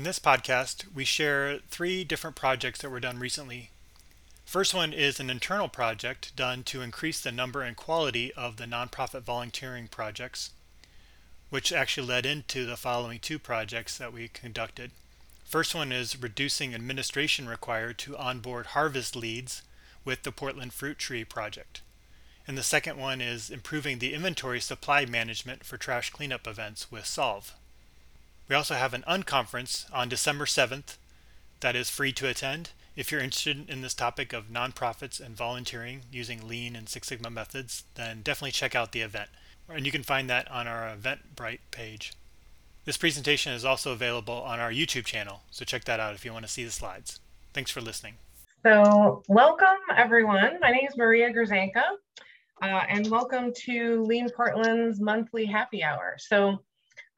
In this podcast, we share three different projects that were done recently. First one is an internal project done to increase the number and quality of the nonprofit volunteering projects, which actually led into the following two projects that we conducted. First one is reducing administration required to onboard harvest leads with the Portland Fruit Tree Project. And the second one is improving the inventory supply management for trash cleanup events with Solve. We also have an unconference on December 7th that is free to attend. If you're interested in this topic of nonprofits and volunteering using Lean and Six Sigma methods, then definitely check out the event. And you can find that on our Eventbrite page. This presentation is also available on our YouTube channel, so check that out if you want to see the slides. Thanks for listening. So welcome everyone. My name is Maria Grzanka uh, and welcome to Lean Portland's monthly happy hour. So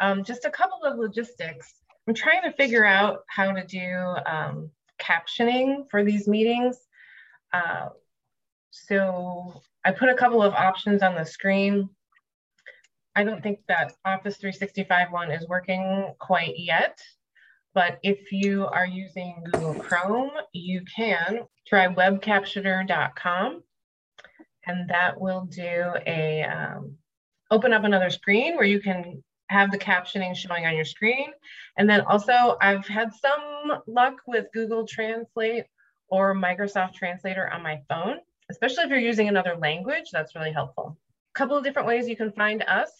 um, just a couple of logistics. I'm trying to figure out how to do um, captioning for these meetings. Uh, so I put a couple of options on the screen. I don't think that Office 365 one is working quite yet, but if you are using Google Chrome, you can try webcaptioner.com and that will do a, um, open up another screen where you can have the captioning showing on your screen. And then also I've had some luck with Google Translate or Microsoft Translator on my phone, especially if you're using another language, that's really helpful. A couple of different ways you can find us,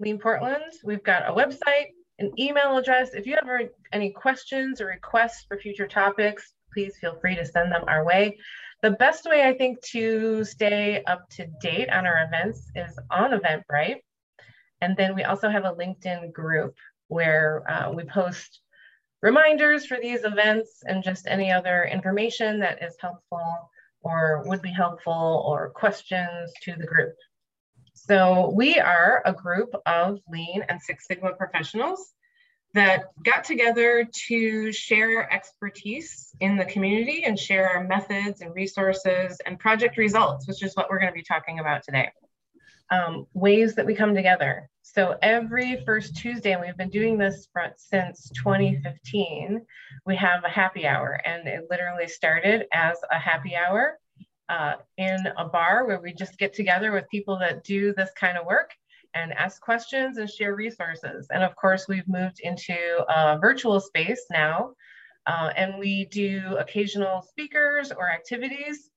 Lean Portland. We've got a website, an email address. If you have any questions or requests for future topics, please feel free to send them our way. The best way I think to stay up to date on our events is on Eventbrite. And then we also have a LinkedIn group where uh, we post reminders for these events and just any other information that is helpful or would be helpful or questions to the group. So we are a group of Lean and Six Sigma professionals that got together to share expertise in the community and share our methods and resources and project results, which is what we're going to be talking about today um, ways that we come together. So every first Tuesday, and we've been doing this for, since 2015, we have a happy hour. And it literally started as a happy hour uh, in a bar where we just get together with people that do this kind of work and ask questions and share resources. And of course, we've moved into a virtual space now. Uh, and we do occasional speakers or activities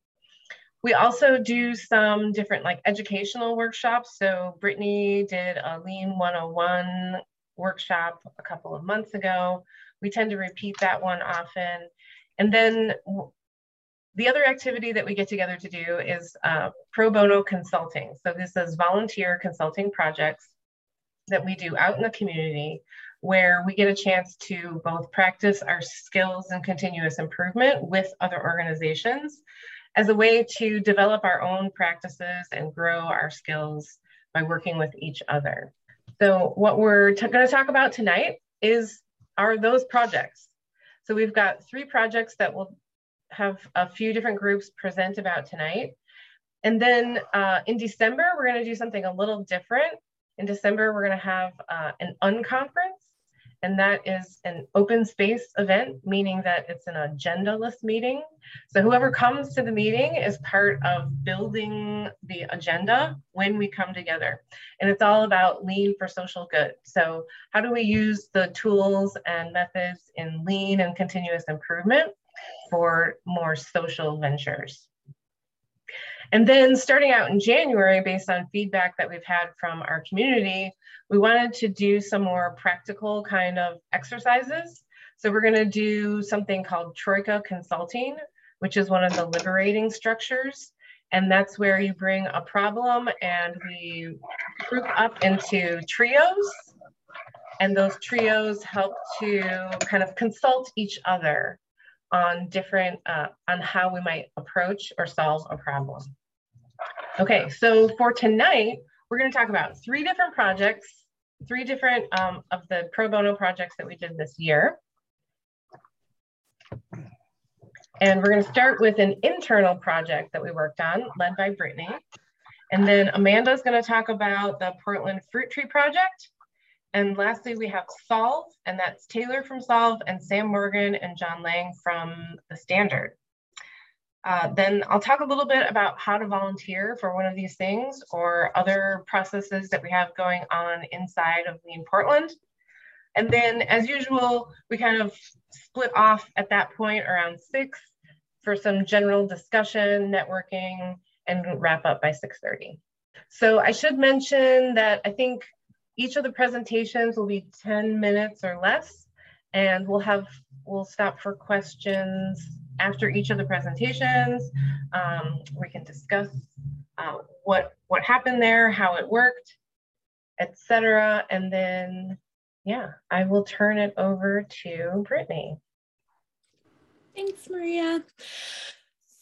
we also do some different like educational workshops. So Brittany did a Lean 101 workshop a couple of months ago. We tend to repeat that one often. And then the other activity that we get together to do is uh, pro bono consulting. So this is volunteer consulting projects that we do out in the community where we get a chance to both practice our skills and continuous improvement with other organizations as a way to develop our own practices and grow our skills by working with each other. So what we're going to talk about tonight is are those projects. So we've got three projects that will have a few different groups present about tonight. And then uh, in December, we're going to do something a little different. In December, we're going to have uh, an unconference and that is an open space event, meaning that it's an agendaless meeting. So whoever mm-hmm. comes to the meeting is part of building the agenda when we come together. And it's all about lean for social good. So how do we use the tools and methods in lean and continuous improvement for more social ventures? And then starting out in January, based on feedback that we've had from our community, we wanted to do some more practical kind of exercises. So we're gonna do something called Troika Consulting, which is one of the liberating structures. And that's where you bring a problem and we group up into trios. And those trios help to kind of consult each other on different, uh, on how we might approach or solve a problem. Okay, so for tonight, we're gonna talk about three different projects, three different um, of the pro bono projects that we did this year. And we're gonna start with an internal project that we worked on, led by Brittany. And then Amanda's gonna talk about the Portland Fruit Tree Project. And lastly, we have Solve, and that's Taylor from Solve and Sam Morgan and John Lang from the Standard. Uh, then I'll talk a little bit about how to volunteer for one of these things or other processes that we have going on inside of Lean Portland. And then as usual, we kind of split off at that point around six for some general discussion, networking, and wrap up by 6.30. So I should mention that I think each of the presentations will be 10 minutes or less, and we'll have, we'll stop for questions after each of the presentations. Um, we can discuss uh, what, what happened there, how it worked, etc. And then, yeah, I will turn it over to Brittany. Thanks, Maria.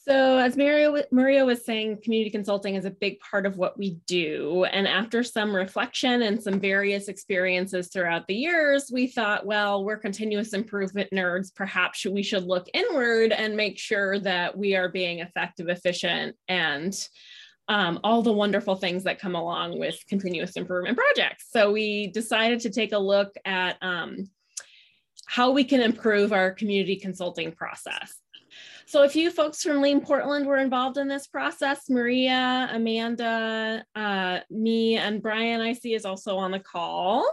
So, as Maria, Maria was saying, community consulting is a big part of what we do. And after some reflection and some various experiences throughout the years, we thought, well, we're continuous improvement nerds. Perhaps we should look inward and make sure that we are being effective, efficient, and um, all the wonderful things that come along with continuous improvement projects. So, we decided to take a look at um, how we can improve our community consulting process. So a few folks from Lean Portland were involved in this process. Maria, Amanda, uh, me, and Brian I see is also on the call.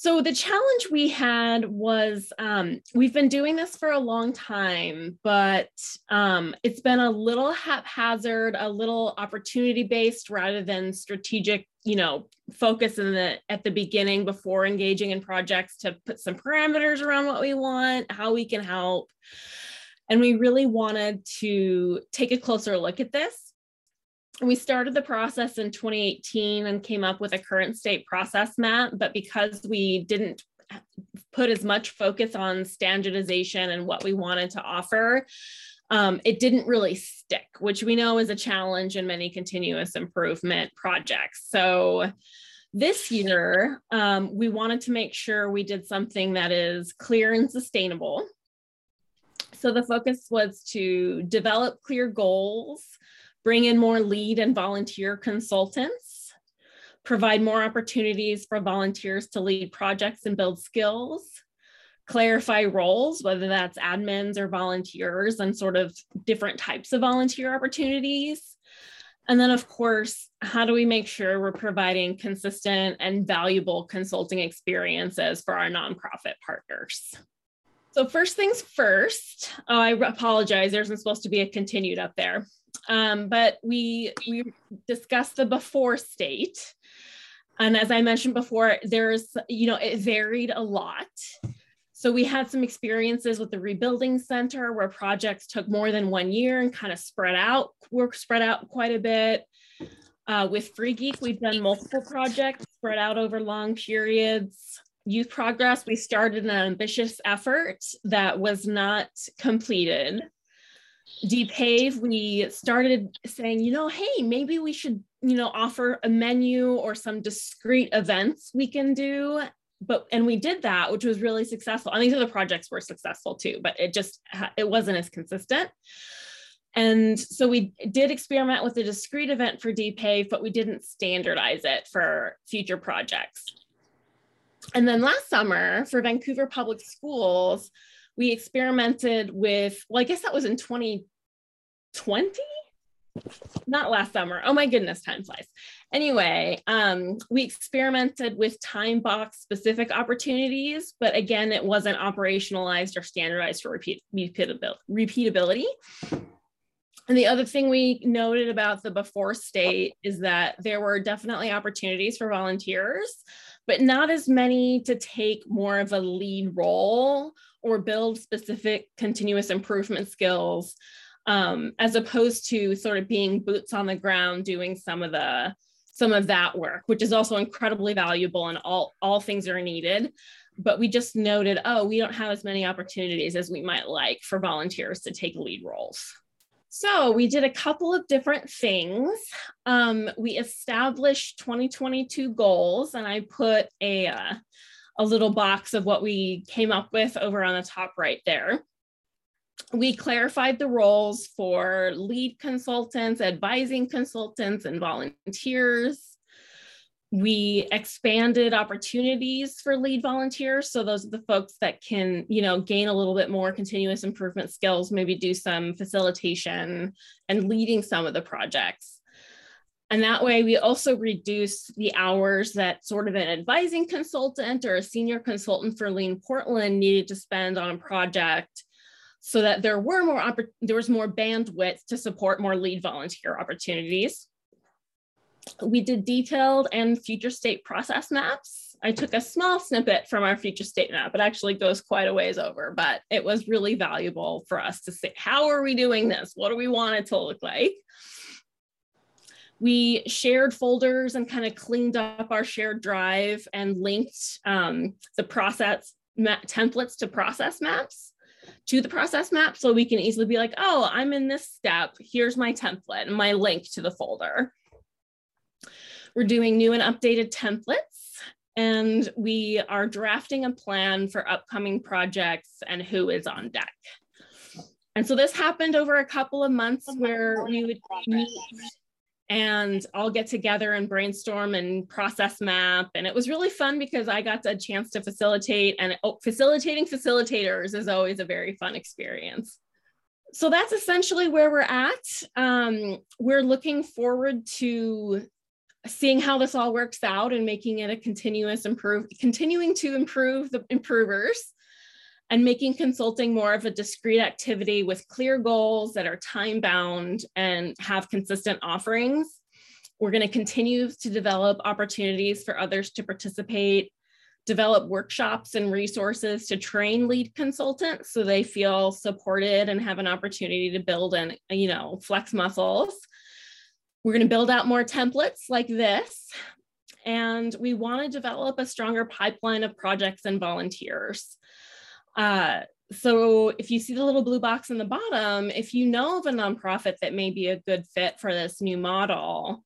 So the challenge we had was um, we've been doing this for a long time, but um, it's been a little haphazard, a little opportunity based rather than strategic. You know, focus in the at the beginning before engaging in projects to put some parameters around what we want, how we can help, and we really wanted to take a closer look at this we started the process in 2018 and came up with a current state process map, but because we didn't put as much focus on standardization and what we wanted to offer, um, it didn't really stick, which we know is a challenge in many continuous improvement projects. So this year, um, we wanted to make sure we did something that is clear and sustainable. So the focus was to develop clear goals bring in more lead and volunteer consultants, provide more opportunities for volunteers to lead projects and build skills, clarify roles, whether that's admins or volunteers, and sort of different types of volunteer opportunities. And then, of course, how do we make sure we're providing consistent and valuable consulting experiences for our nonprofit partners? So, first things first, oh, I apologize, there isn't supposed to be a continued up there. Um, but we we discussed the before state. And as I mentioned before, there's, you know, it varied a lot. So we had some experiences with the rebuilding center where projects took more than one year and kind of spread out, work spread out quite a bit. Uh, with Free Geek, we've done multiple projects spread out over long periods. Youth Progress, we started an ambitious effort that was not completed. DPAVE, we started saying, you know, hey, maybe we should, you know, offer a menu or some discrete events we can do. But and we did that, which was really successful. And these other projects were successful too, but it just it wasn't as consistent. And so we did experiment with a discrete event for DPAVE, but we didn't standardize it for future projects. And then last summer for Vancouver Public Schools, we experimented with, well, I guess that was in 2020 not last summer. Oh my goodness, time flies. Anyway, um, we experimented with time box specific opportunities, but again, it wasn't operationalized or standardized for repeat, repeatability. And the other thing we noted about the before state is that there were definitely opportunities for volunteers, but not as many to take more of a lead role or build specific continuous improvement skills um, as opposed to sort of being boots on the ground doing some of the some of that work which is also incredibly valuable and all all things are needed. But we just noted oh we don't have as many opportunities as we might like for volunteers to take lead roles so we did a couple of different things. Um, we established 2022 goals, and I put a uh, a little box of what we came up with over on the top right there. We clarified the roles for lead consultants, advising consultants, and volunteers. We expanded opportunities for lead volunteers. So those are the folks that can you know gain a little bit more continuous improvement skills maybe do some facilitation and leading some of the projects. And that way we also reduce the hours that sort of an advising consultant or a senior consultant for lean portland needed to spend on a project so that there were more there was more bandwidth to support more lead volunteer opportunities we did detailed and future state process maps. I took a small snippet from our future state map. It actually goes quite a ways over, but it was really valuable for us to say, how are we doing this? What do we want it to look like? We shared folders and kind of cleaned up our shared drive and linked um, the process templates to process maps to the process map so we can easily be like, oh, I'm in this step. Here's my template and my link to the folder. We're doing new and updated templates, and we are drafting a plan for upcoming projects and who is on deck. And so this happened over a couple of months where we would meet and all get together and brainstorm and process map. And it was really fun because I got a chance to facilitate, and oh, facilitating facilitators is always a very fun experience. So that's essentially where we're at. Um, we're looking forward to seeing how this all works out and making it a continuous improve, continuing to improve the improvers and making consulting more of a discrete activity with clear goals that are time bound and have consistent offerings. We're going to continue to develop opportunities for others to participate, develop workshops and resources to train lead consultants so they feel supported and have an opportunity to build and, you know, flex muscles we're going to build out more templates like this. And we want to develop a stronger pipeline of projects and volunteers. Uh, so if you see the little blue box in the bottom, if you know of a nonprofit that may be a good fit for this new model,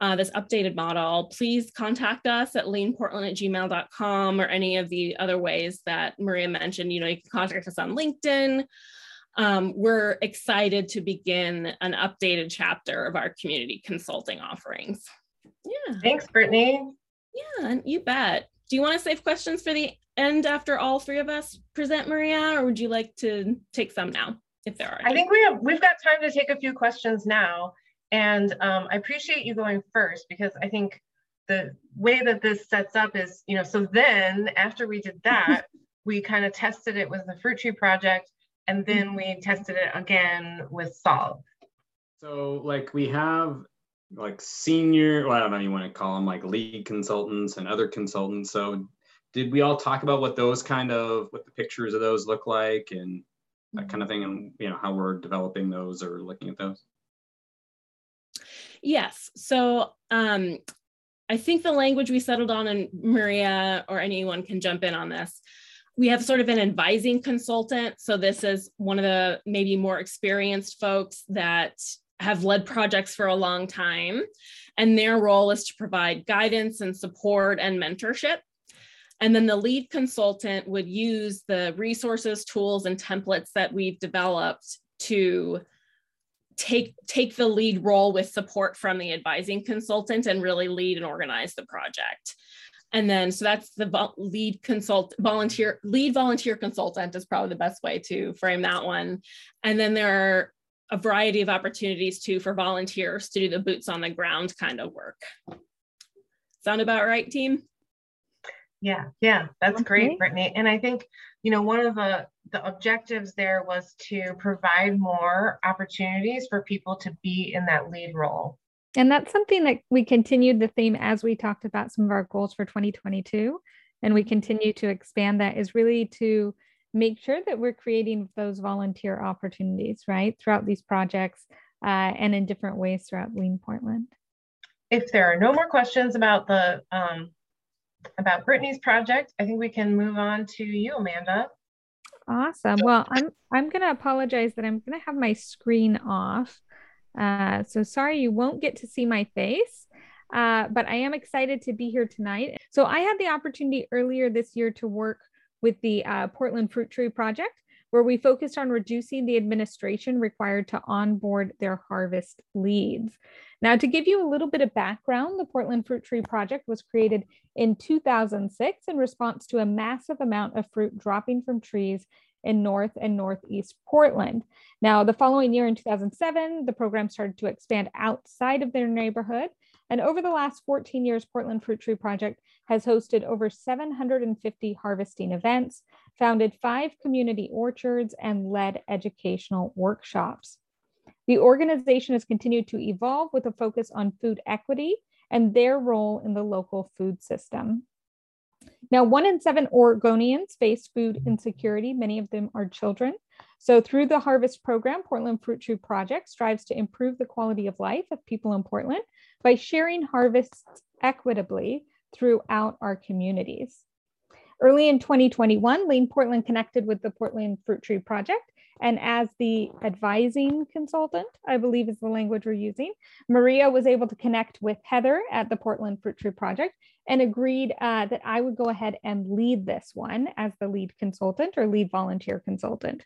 uh, this updated model, please contact us at leanportland at gmail.com or any of the other ways that Maria mentioned. You know, you can contact us on LinkedIn um, we're excited to begin an updated chapter of our community consulting offerings. Yeah. Thanks, Brittany. Yeah, you bet. Do you want to save questions for the end after all three of us present, Maria, or would you like to take some now, if there are? Any? I think we have we've got time to take a few questions now, and um, I appreciate you going first because I think the way that this sets up is, you know, so then after we did that, we kind of tested it with the fruit tree project and then we tested it again with solve. So like we have like senior, well, I don't know you want to call them like lead consultants and other consultants. So did we all talk about what those kind of what the pictures of those look like and that kind of thing and you know how we're developing those or looking at those? Yes. So um I think the language we settled on and Maria or anyone can jump in on this we have sort of an advising consultant. So this is one of the maybe more experienced folks that have led projects for a long time. And their role is to provide guidance and support and mentorship. And then the lead consultant would use the resources, tools, and templates that we've developed to take take the lead role with support from the advising consultant and really lead and organize the project. And then, so that's the lead consult volunteer, lead volunteer consultant is probably the best way to frame that one. And then there are a variety of opportunities too for volunteers to do the boots on the ground kind of work. Sound about right, team? Yeah, yeah, that's okay. great, Brittany. And I think, you know, one of the, the objectives there was to provide more opportunities for people to be in that lead role. And that's something that we continued the theme as we talked about some of our goals for 2022. And we continue to expand that is really to make sure that we're creating those volunteer opportunities, right, throughout these projects uh, and in different ways throughout Lean Portland. If there are no more questions about the um, about Brittany's project, I think we can move on to you, Amanda. Awesome. Well, I'm I'm going to apologize that I'm going to have my screen off. Uh, so sorry you won't get to see my face, uh, but I am excited to be here tonight. So I had the opportunity earlier this year to work with the uh, Portland Fruit Tree Project, where we focused on reducing the administration required to onboard their harvest leads. Now, to give you a little bit of background, the Portland Fruit Tree Project was created in 2006 in response to a massive amount of fruit dropping from trees in North and Northeast Portland. Now, the following year in 2007, the program started to expand outside of their neighborhood. And over the last 14 years, Portland Fruit Tree Project has hosted over 750 harvesting events, founded five community orchards, and led educational workshops. The organization has continued to evolve with a focus on food equity and their role in the local food system. Now, one in seven Oregonians face food insecurity. Many of them are children. So, through the Harvest Program, Portland Fruit Tree Project strives to improve the quality of life of people in Portland by sharing harvests equitably throughout our communities. Early in 2021, Lean Portland connected with the Portland Fruit Tree Project. And as the advising consultant, I believe is the language we're using, Maria was able to connect with Heather at the Portland Fruit Tree Project and agreed uh, that I would go ahead and lead this one as the lead consultant or lead volunteer consultant.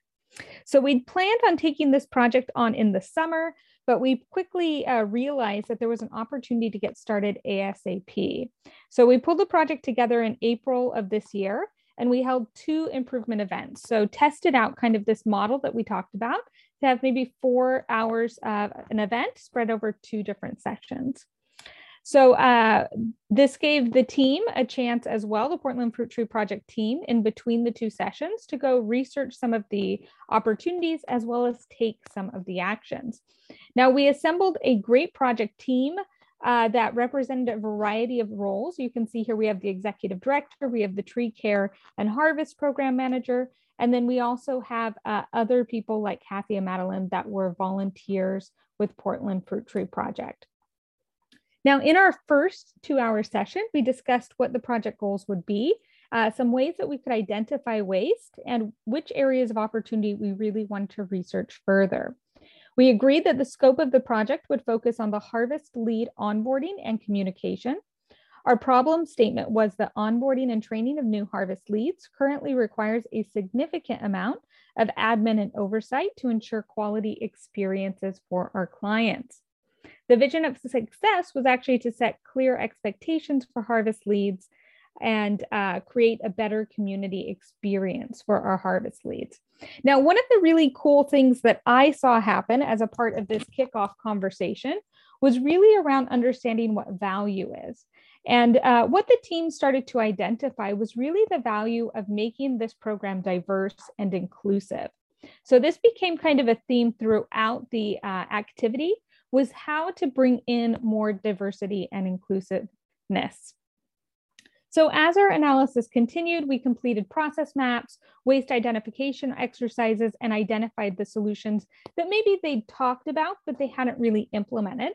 So we'd planned on taking this project on in the summer, but we quickly uh, realized that there was an opportunity to get started ASAP. So we pulled the project together in April of this year and we held two improvement events. So tested out kind of this model that we talked about to have maybe four hours of an event spread over two different sessions. So uh, this gave the team a chance as well, the Portland Fruit Tree Project team, in between the two sessions to go research some of the opportunities as well as take some of the actions. Now, we assembled a great project team uh, that represented a variety of roles. You can see here we have the executive director, we have the tree care and harvest program manager, and then we also have uh, other people like Kathy and Madeline that were volunteers with Portland Fruit Tree Project. Now, in our first two hour session, we discussed what the project goals would be, uh, some ways that we could identify waste, and which areas of opportunity we really want to research further. We agreed that the scope of the project would focus on the harvest lead onboarding and communication. Our problem statement was that onboarding and training of new harvest leads currently requires a significant amount of admin and oversight to ensure quality experiences for our clients. The vision of success was actually to set clear expectations for harvest leads and uh, create a better community experience for our harvest leads. Now, one of the really cool things that I saw happen as a part of this kickoff conversation was really around understanding what value is. And uh, what the team started to identify was really the value of making this program diverse and inclusive. So this became kind of a theme throughout the uh, activity was how to bring in more diversity and inclusiveness. So as our analysis continued, we completed process maps, waste identification exercises, and identified the solutions that maybe they talked about, but they hadn't really implemented.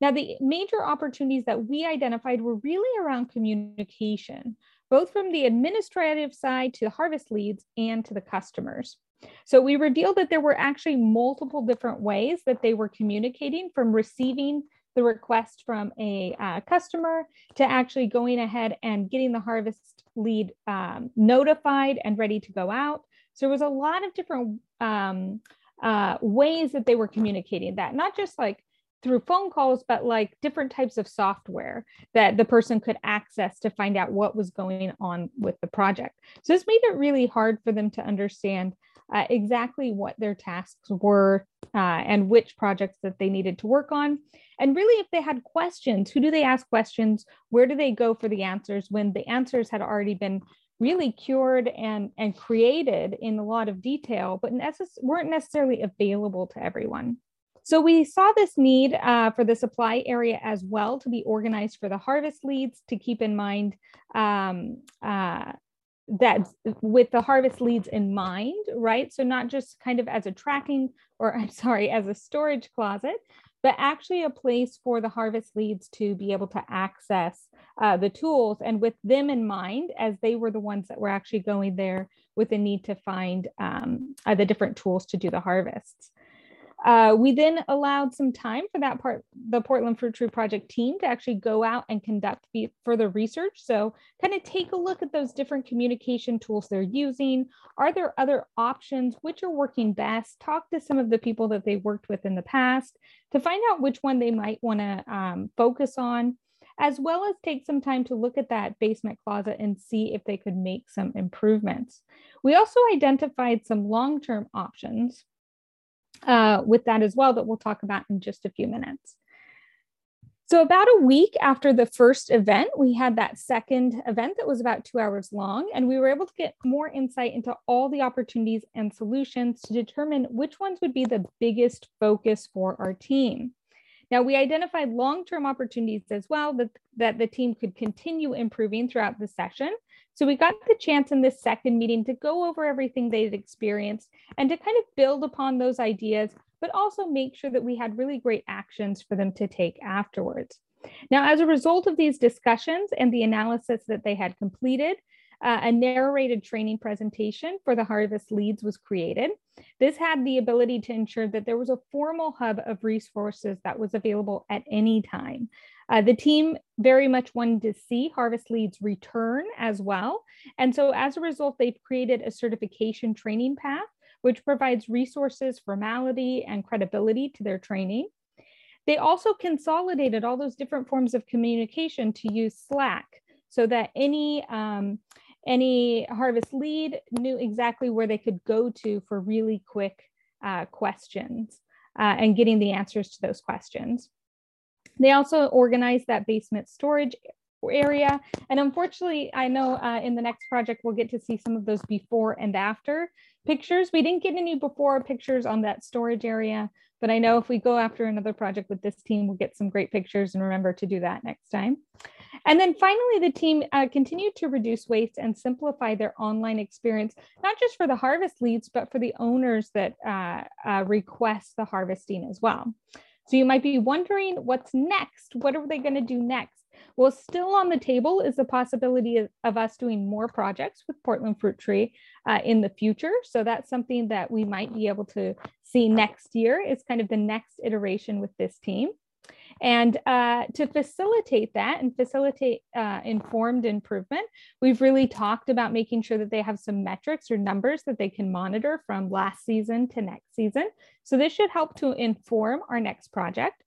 Now, the major opportunities that we identified were really around communication, both from the administrative side to the harvest leads and to the customers. So we revealed that there were actually multiple different ways that they were communicating from receiving the request from a uh, customer to actually going ahead and getting the harvest lead um, notified and ready to go out. So there was a lot of different um, uh, ways that they were communicating that, not just like through phone calls, but like different types of software that the person could access to find out what was going on with the project. So this made it really hard for them to understand uh, exactly what their tasks were uh, and which projects that they needed to work on. And really, if they had questions, who do they ask questions? Where do they go for the answers when the answers had already been really cured and, and created in a lot of detail, but necess- weren't necessarily available to everyone? So we saw this need uh, for the supply area as well to be organized for the harvest leads to keep in mind um, uh, that with the harvest leads in mind, right? So not just kind of as a tracking or I'm sorry, as a storage closet, but actually a place for the harvest leads to be able to access uh, the tools and with them in mind, as they were the ones that were actually going there with the need to find um, uh, the different tools to do the harvests. Uh, we then allowed some time for that part, the Portland Fruit Tree Project team to actually go out and conduct further research. So kind of take a look at those different communication tools they're using. Are there other options? Which are working best? Talk to some of the people that they worked with in the past to find out which one they might want to um, focus on, as well as take some time to look at that basement closet and see if they could make some improvements. We also identified some long-term options uh, with that as well that we'll talk about in just a few minutes. So about a week after the first event, we had that second event that was about two hours long, and we were able to get more insight into all the opportunities and solutions to determine which ones would be the biggest focus for our team. Now, we identified long-term opportunities as well that, that the team could continue improving throughout the session. So we got the chance in this second meeting to go over everything they'd experienced and to kind of build upon those ideas, but also make sure that we had really great actions for them to take afterwards. Now, as a result of these discussions and the analysis that they had completed, uh, a narrated training presentation for the Harvest Leads was created. This had the ability to ensure that there was a formal hub of resources that was available at any time. Uh, the team very much wanted to see Harvest Leads return as well. And so as a result, they've created a certification training path, which provides resources, formality, and credibility to their training. They also consolidated all those different forms of communication to use Slack so that any um, any harvest lead knew exactly where they could go to for really quick uh, questions uh, and getting the answers to those questions. They also organized that basement storage area. And unfortunately, I know uh, in the next project, we'll get to see some of those before and after pictures. We didn't get any before pictures on that storage area, but I know if we go after another project with this team, we'll get some great pictures and remember to do that next time. And then finally, the team uh, continued to reduce waste and simplify their online experience, not just for the harvest leads, but for the owners that uh, uh, request the harvesting as well. So you might be wondering what's next? What are they going to do next? Well, still on the table is the possibility of, of us doing more projects with Portland Fruit Tree uh, in the future. So that's something that we might be able to see next year is kind of the next iteration with this team. And uh, to facilitate that and facilitate uh, informed improvement, we've really talked about making sure that they have some metrics or numbers that they can monitor from last season to next season. So this should help to inform our next project.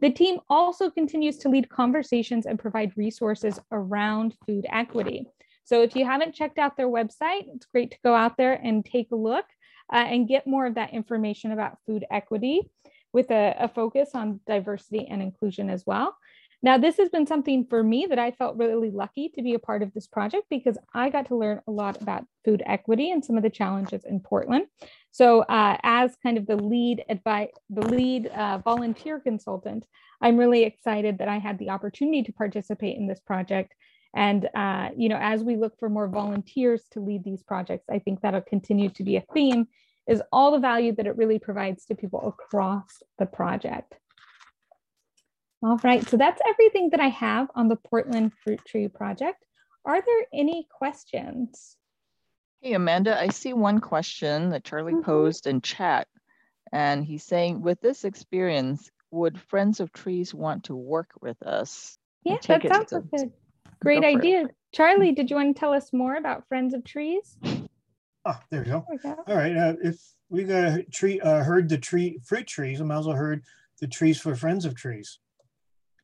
The team also continues to lead conversations and provide resources around food equity. So if you haven't checked out their website, it's great to go out there and take a look uh, and get more of that information about food equity with a, a focus on diversity and inclusion as well. Now, this has been something for me that I felt really lucky to be a part of this project because I got to learn a lot about food equity and some of the challenges in Portland. So, uh, as kind of the lead advice, the lead uh, volunteer consultant, I'm really excited that I had the opportunity to participate in this project. And uh, you know, as we look for more volunteers to lead these projects, I think that'll continue to be a theme is all the value that it really provides to people across the project. All right, so that's everything that I have on the Portland Fruit Tree Project. Are there any questions? Hey, Amanda, I see one question that Charlie mm -hmm. posed in chat. And he's saying, with this experience, would Friends of Trees want to work with us? Yeah, that sounds like a great idea. Charlie, did you want to tell us more about Friends of Trees? Oh, there we go. There we go. All right. Uh, if we got a tree, uh, heard the tree fruit trees, I might as well heard the trees for friends of trees.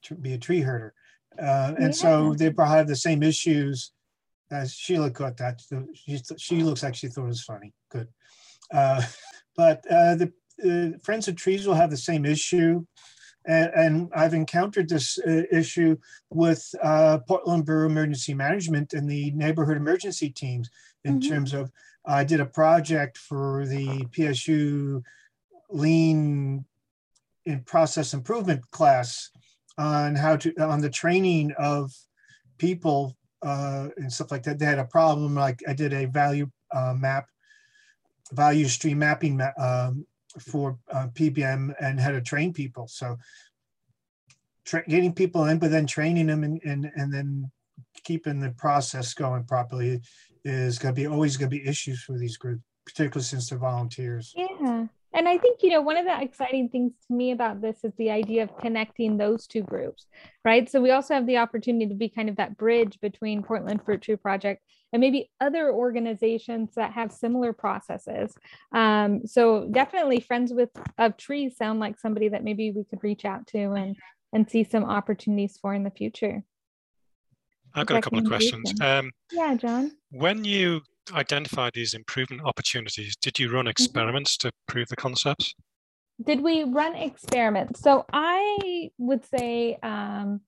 To be a tree herder, uh, and yeah. so they probably have the same issues as Sheila caught that. She, she looks like she thought it was funny. Good, uh, but uh, the uh, friends of trees will have the same issue. And, and I've encountered this uh, issue with Portland Bureau Emergency Management and the neighborhood emergency teams in mm -hmm. terms of I did a project for the PSU lean in process improvement class on how to on the training of people uh, and stuff like that. They had a problem like I did a value uh, map, value stream mapping um, for uh, PBM and how to train people. So getting people in, but then training them and, and, and then keeping the process going properly is going to be always going to be issues for these groups, particularly since they're volunteers. Yeah. And I think, you know, one of the exciting things to me about this is the idea of connecting those two groups, right? So we also have the opportunity to be kind of that bridge between Portland Fruit Tree Project and maybe other organizations that have similar processes. Um, so definitely Friends with of Trees sound like somebody that maybe we could reach out to and and see some opportunities for in the future. I've got a couple of questions. Um, yeah, John. When you identified these improvement opportunities, did you run mm-hmm. experiments mm-hmm. to prove the concepts? Did we run experiments? So I would say um,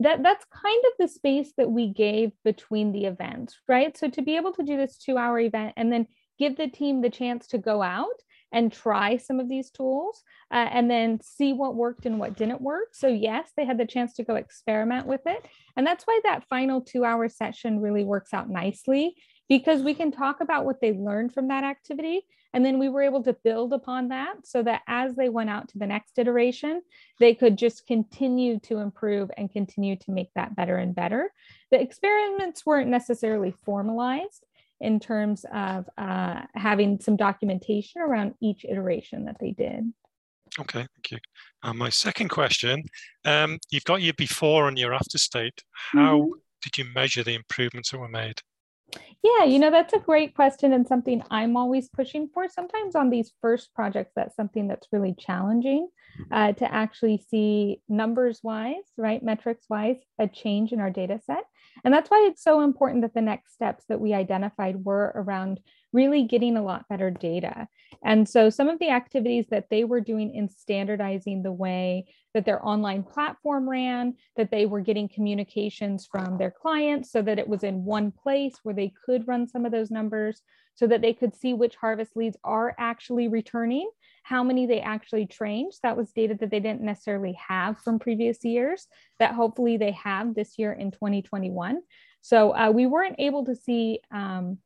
that that's kind of the space that we gave between the events, right? So to be able to do this two hour event and then give the team the chance to go out and try some of these tools uh, and then see what worked and what didn't work. So, yes, they had the chance to go experiment with it. And that's why that final two hour session really works out nicely because we can talk about what they learned from that activity. And then we were able to build upon that so that as they went out to the next iteration, they could just continue to improve and continue to make that better and better. The experiments weren't necessarily formalized in terms of uh, having some documentation around each iteration that they did. Okay, thank you. Uh, my second question, um, you've got your before and your after state. How mm-hmm. did you measure the improvements that were made? Yeah, you know, that's a great question and something I'm always pushing for. Sometimes on these first projects, that's something that's really challenging uh, to actually see numbers wise, right, metrics wise, a change in our data set. And that's why it's so important that the next steps that we identified were around really getting a lot better data. And so some of the activities that they were doing in standardizing the way that their online platform ran, that they were getting communications from their clients so that it was in one place where they could run some of those numbers so that they could see which harvest leads are actually returning how many they actually trained. That was data that they didn't necessarily have from previous years that hopefully they have this year in 2021. So uh, we weren't able to see um,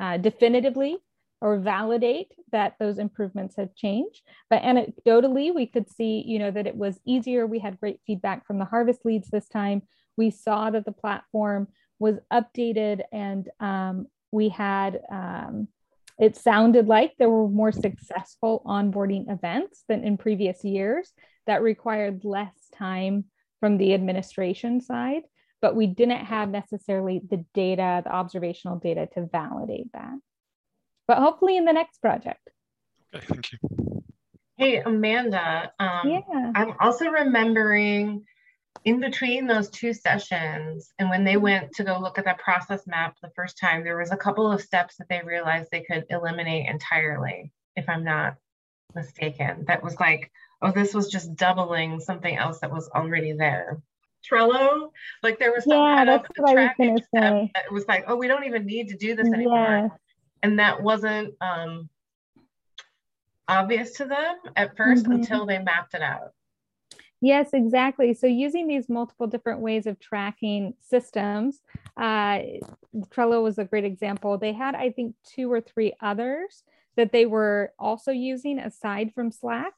uh, definitively or validate that those improvements have changed. But anecdotally, we could see, you know, that it was easier. We had great feedback from the harvest leads this time. We saw that the platform was updated and um, we had um, it sounded like there were more successful onboarding events than in previous years that required less time from the administration side, but we didn't have necessarily the data, the observational data to validate that. But hopefully in the next project. Okay, thank you. Hey, Amanda, um, yeah. I'm also remembering in between those two sessions and when they went to go look at that process map the first time there was a couple of steps that they realized they could eliminate entirely if i'm not mistaken. That was like oh this was just doubling something else that was already there. Trello like there was some yeah, kind of tracking step that was like oh we don't even need to do this anymore. Yeah. and that wasn't um obvious to them at 1st mm-hmm. until they mapped it out Yes, exactly. So using these multiple different ways of tracking systems, uh, Trello was a great example. They had, I think, two or three others that they were also using aside from Slack.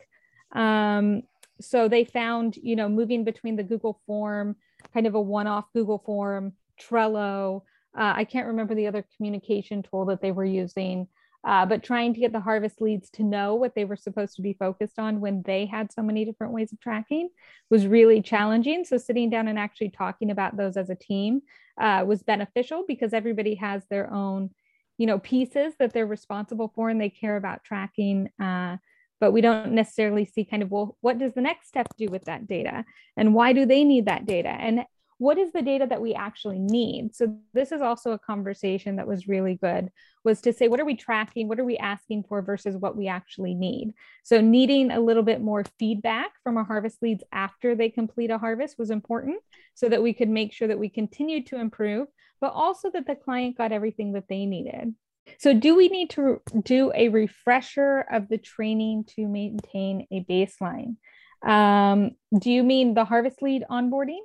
Um, so they found, you know, moving between the Google form, kind of a one-off Google form, Trello. Uh, I can't remember the other communication tool that they were using uh, but trying to get the harvest leads to know what they were supposed to be focused on when they had so many different ways of tracking was really challenging. So sitting down and actually talking about those as a team uh, was beneficial because everybody has their own, you know, pieces that they're responsible for and they care about tracking. Uh, but we don't necessarily see kind of well what does the next step do with that data and why do they need that data and what is the data that we actually need? So this is also a conversation that was really good was to say what are we tracking? What are we asking for versus what we actually need? So needing a little bit more feedback from our harvest leads after they complete a harvest was important so that we could make sure that we continued to improve but also that the client got everything that they needed. So do we need to do a refresher of the training to maintain a baseline? Um, do you mean the harvest lead onboarding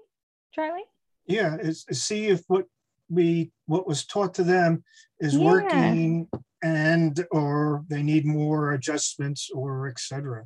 Charlie? Yeah, is, see if what we what was taught to them is yeah. working and or they need more adjustments or etc.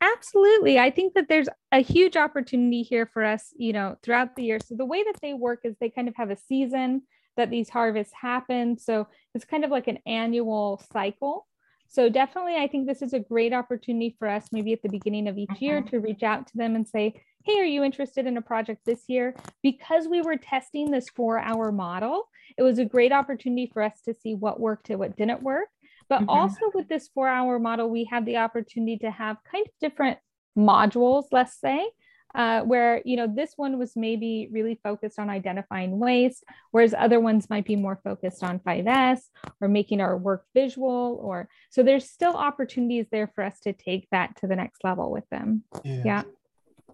Absolutely. I think that there's a huge opportunity here for us, you know, throughout the year. So the way that they work is they kind of have a season that these harvests happen. So it's kind of like an annual cycle So definitely, I think this is a great opportunity for us, maybe at the beginning of each year, Mhm. to reach out to them and say, hey, are you interested in a project this year? Because we were testing this four hour model, it was a great opportunity for us to see what worked and what didn't work. But Mhm. also with this four hour model, we had the opportunity to have kind of different modules, let's say, uh, where you know this one was maybe really focused on identifying waste, whereas other ones might be more focused on 5S or making our work visual. Or so there's still opportunities there for us to take that to the next level with them. Yeah,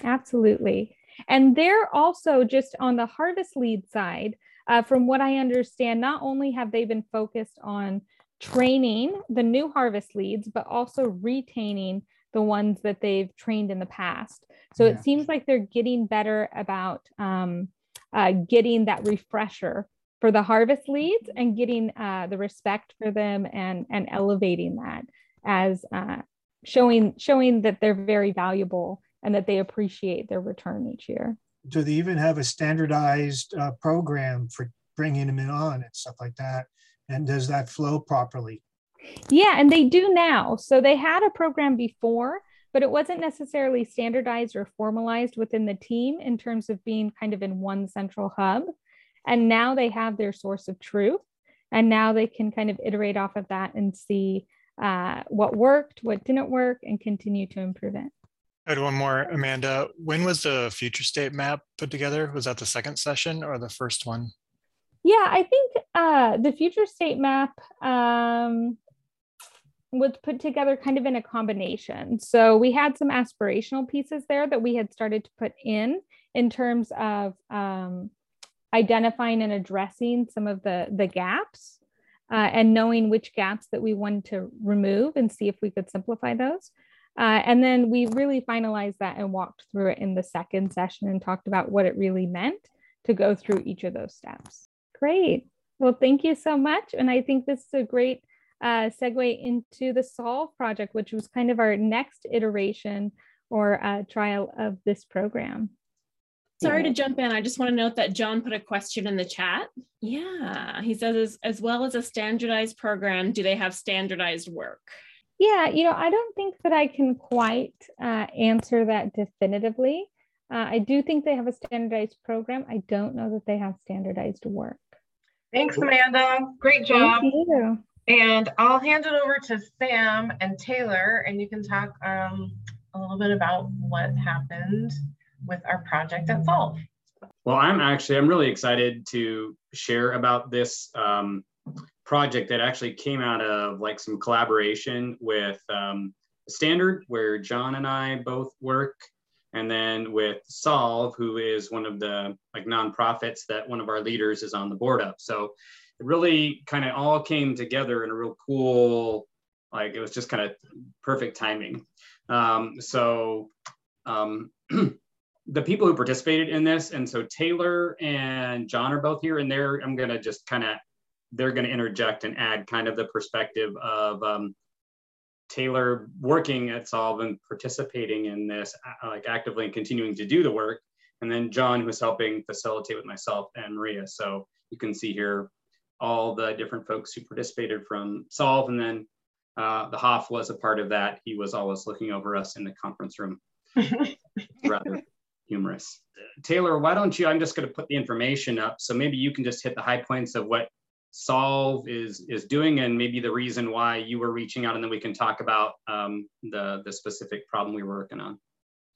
absolutely. And they're also just on the harvest lead side. Uh, from what I understand, not only have they been focused on training the new harvest leads, but also retaining the ones that they've trained in the past. So Yeah. it seems like they're getting better about um, uh, getting that refresher for the harvest leads and getting uh, the respect for them and and elevating that as uh, showing showing that they're very valuable and that they appreciate their return each year. Do they even have a standardized uh, program for bringing them in on and stuff like that? And does that flow properly? Yeah, and they do now. So they had a program before, but it wasn't necessarily standardized or formalized within the team in terms of being kind of in one central hub. And now they have their source of truth. And now they can kind of iterate off of that and see uh, what worked, what didn't work, and continue to improve it. Had one more, Amanda. When was the future state map put together? Was that the second session or the first one? Yeah, I think uh, the future state map um, was put together kind of in a combination. So we had some aspirational pieces there that we had started to put in in terms of um, identifying and addressing some of the the gaps uh, and knowing which gaps that we wanted to remove and see if we could simplify those. Uh, and then we really finalized that and walked through it in the second session and talked about what it really meant to go through each of those steps. Great. Well, thank you so much. And I think this is a great uh, segue into the Solve project, which was kind of our next iteration or uh, trial of this program. Sorry to jump in. I just want to note that John put a question in the chat. Yeah, he says, as, as well as a standardized program, do they have standardized work? Yeah, you know, I don't think that I can quite uh, answer that definitively. Uh, I do think they have a standardized program. I don't know that they have standardized work. Thanks, Amanda. Great job. Thank you. And I'll hand it over to Sam and Taylor, and you can talk um, a little bit about what happened with our project at Solve. Well, I'm actually, I'm really excited to share about this um, project that actually came out of like some collaboration with um, Standard, where John and I both work, and then with Solve, who is one of the like nonprofits that one of our leaders is on the board of. So it really kind of all came together in a real cool, like it was just kind of perfect timing. Um, so um, the people who participated in this, and so Taylor and John are both here, and they're I'm gonna just kind of they're gonna interject and add kind of the perspective of um, Taylor working at Solve and participating in this, like actively and continuing to do the work, and then John who's helping facilitate with myself and Maria. So you can see here all the different folks who participated from Solve, and then uh, the Hoff was a part of that. He was always looking over us in the conference room. Rather humorous. Taylor, why don't you? I'm just going to put the information up, so maybe you can just hit the high points of what Solve is is doing, and maybe the reason why you were reaching out, and then we can talk about um, the the specific problem we were working on.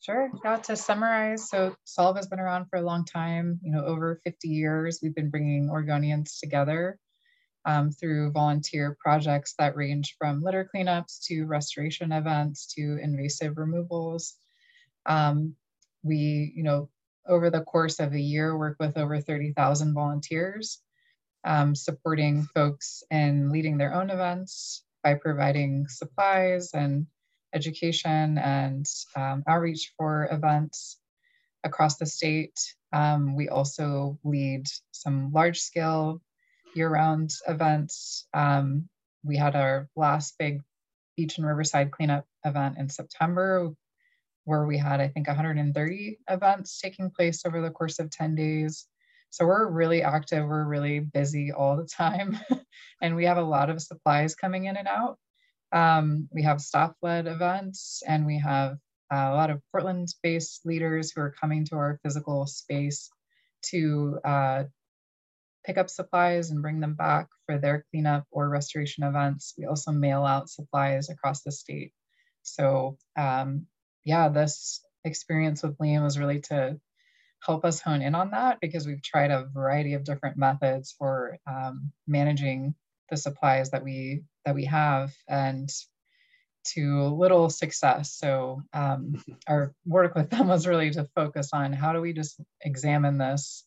Sure. Yeah, to summarize, so Solve has been around for a long time, you know, over 50 years. We've been bringing Oregonians together um, through volunteer projects that range from litter cleanups to restoration events to invasive removals. Um, we, you know, over the course of a year, work with over 30,000 volunteers, um, supporting folks in leading their own events by providing supplies and education and um, outreach for events across the state. Um, we also lead some large scale year round events. Um, we had our last big beach and riverside cleanup event in September, where we had, I think, 130 events taking place over the course of 10 days. So we're really active, we're really busy all the time, and we have a lot of supplies coming in and out. Um, we have staff-led events and we have uh, a lot of Portland-based leaders who are coming to our physical space to uh, pick up supplies and bring them back for their cleanup or restoration events. We also mail out supplies across the state. So um, yeah, this experience with Lean was really to help us hone in on that because we've tried a variety of different methods for um, managing the supplies that we that we have and to little success. So um, our work with them was really to focus on how do we just examine this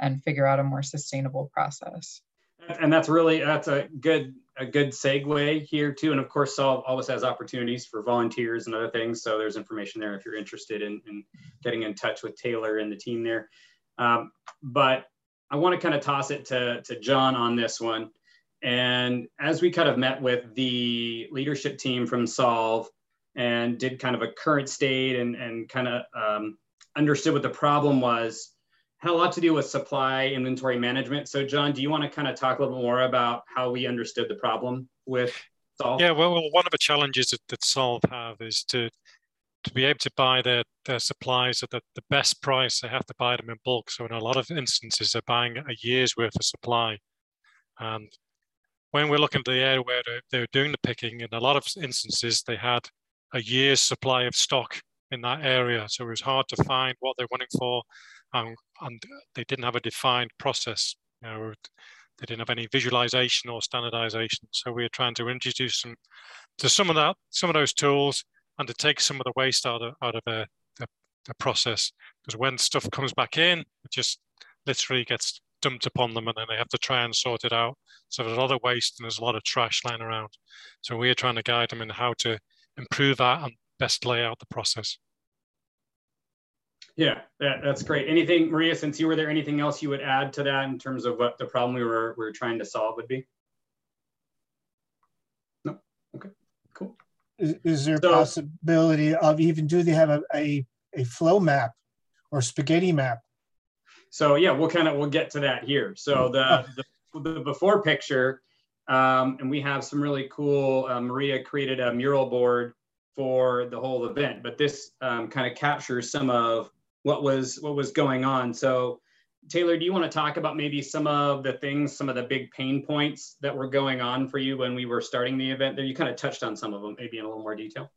and figure out a more sustainable process. And that's really that's a good a good segue here too. And of course, Solve always has opportunities for volunteers and other things. So there's information there if you're interested in, in getting in touch with Taylor and the team there. Um, but I want to kind of toss it to, to John on this one. And as we kind of met with the leadership team from Solve and did kind of a current state and, and kind of um, understood what the problem was, had a lot to do with supply inventory management. So John, do you want to kind of talk a little more about how we understood the problem with Solve? Yeah, well, one of the challenges that, that Solve have is to to be able to buy their, their supplies at the, the best price, they have to buy them in bulk. So in a lot of instances, they're buying a year's worth of supply. And when we're looking at the area where they're, they're doing the picking, in a lot of instances, they had a year's supply of stock in that area. So it was hard to find what they're running for and, and they didn't have a defined process. You know, they didn't have any visualization or standardization. So we are trying to introduce them to some of that, some of those tools, and to take some of the waste out of out of the process. Because when stuff comes back in, it just literally gets dumped upon them, and then they have to try and sort it out. So there's a lot of waste and there's a lot of trash lying around. So we are trying to guide them in how to improve that and best lay out the process. Yeah, that, that's great. Anything, Maria, since you were there, anything else you would add to that in terms of what the problem we were, we were trying to solve would be? No, okay, cool. Is, is there a possibility of even, do they have a, a, a flow map or spaghetti map? So yeah, we'll kind of, we'll get to that here. So the, the, the before picture, um, and we have some really cool, uh, Maria created a mural board for the whole event, but this um, kind of captures some of what was what was going on. So Taylor, do you want to talk about maybe some of the things, some of the big pain points that were going on for you when we were starting the event? There, you kind of touched on some of them, maybe in a little more detail.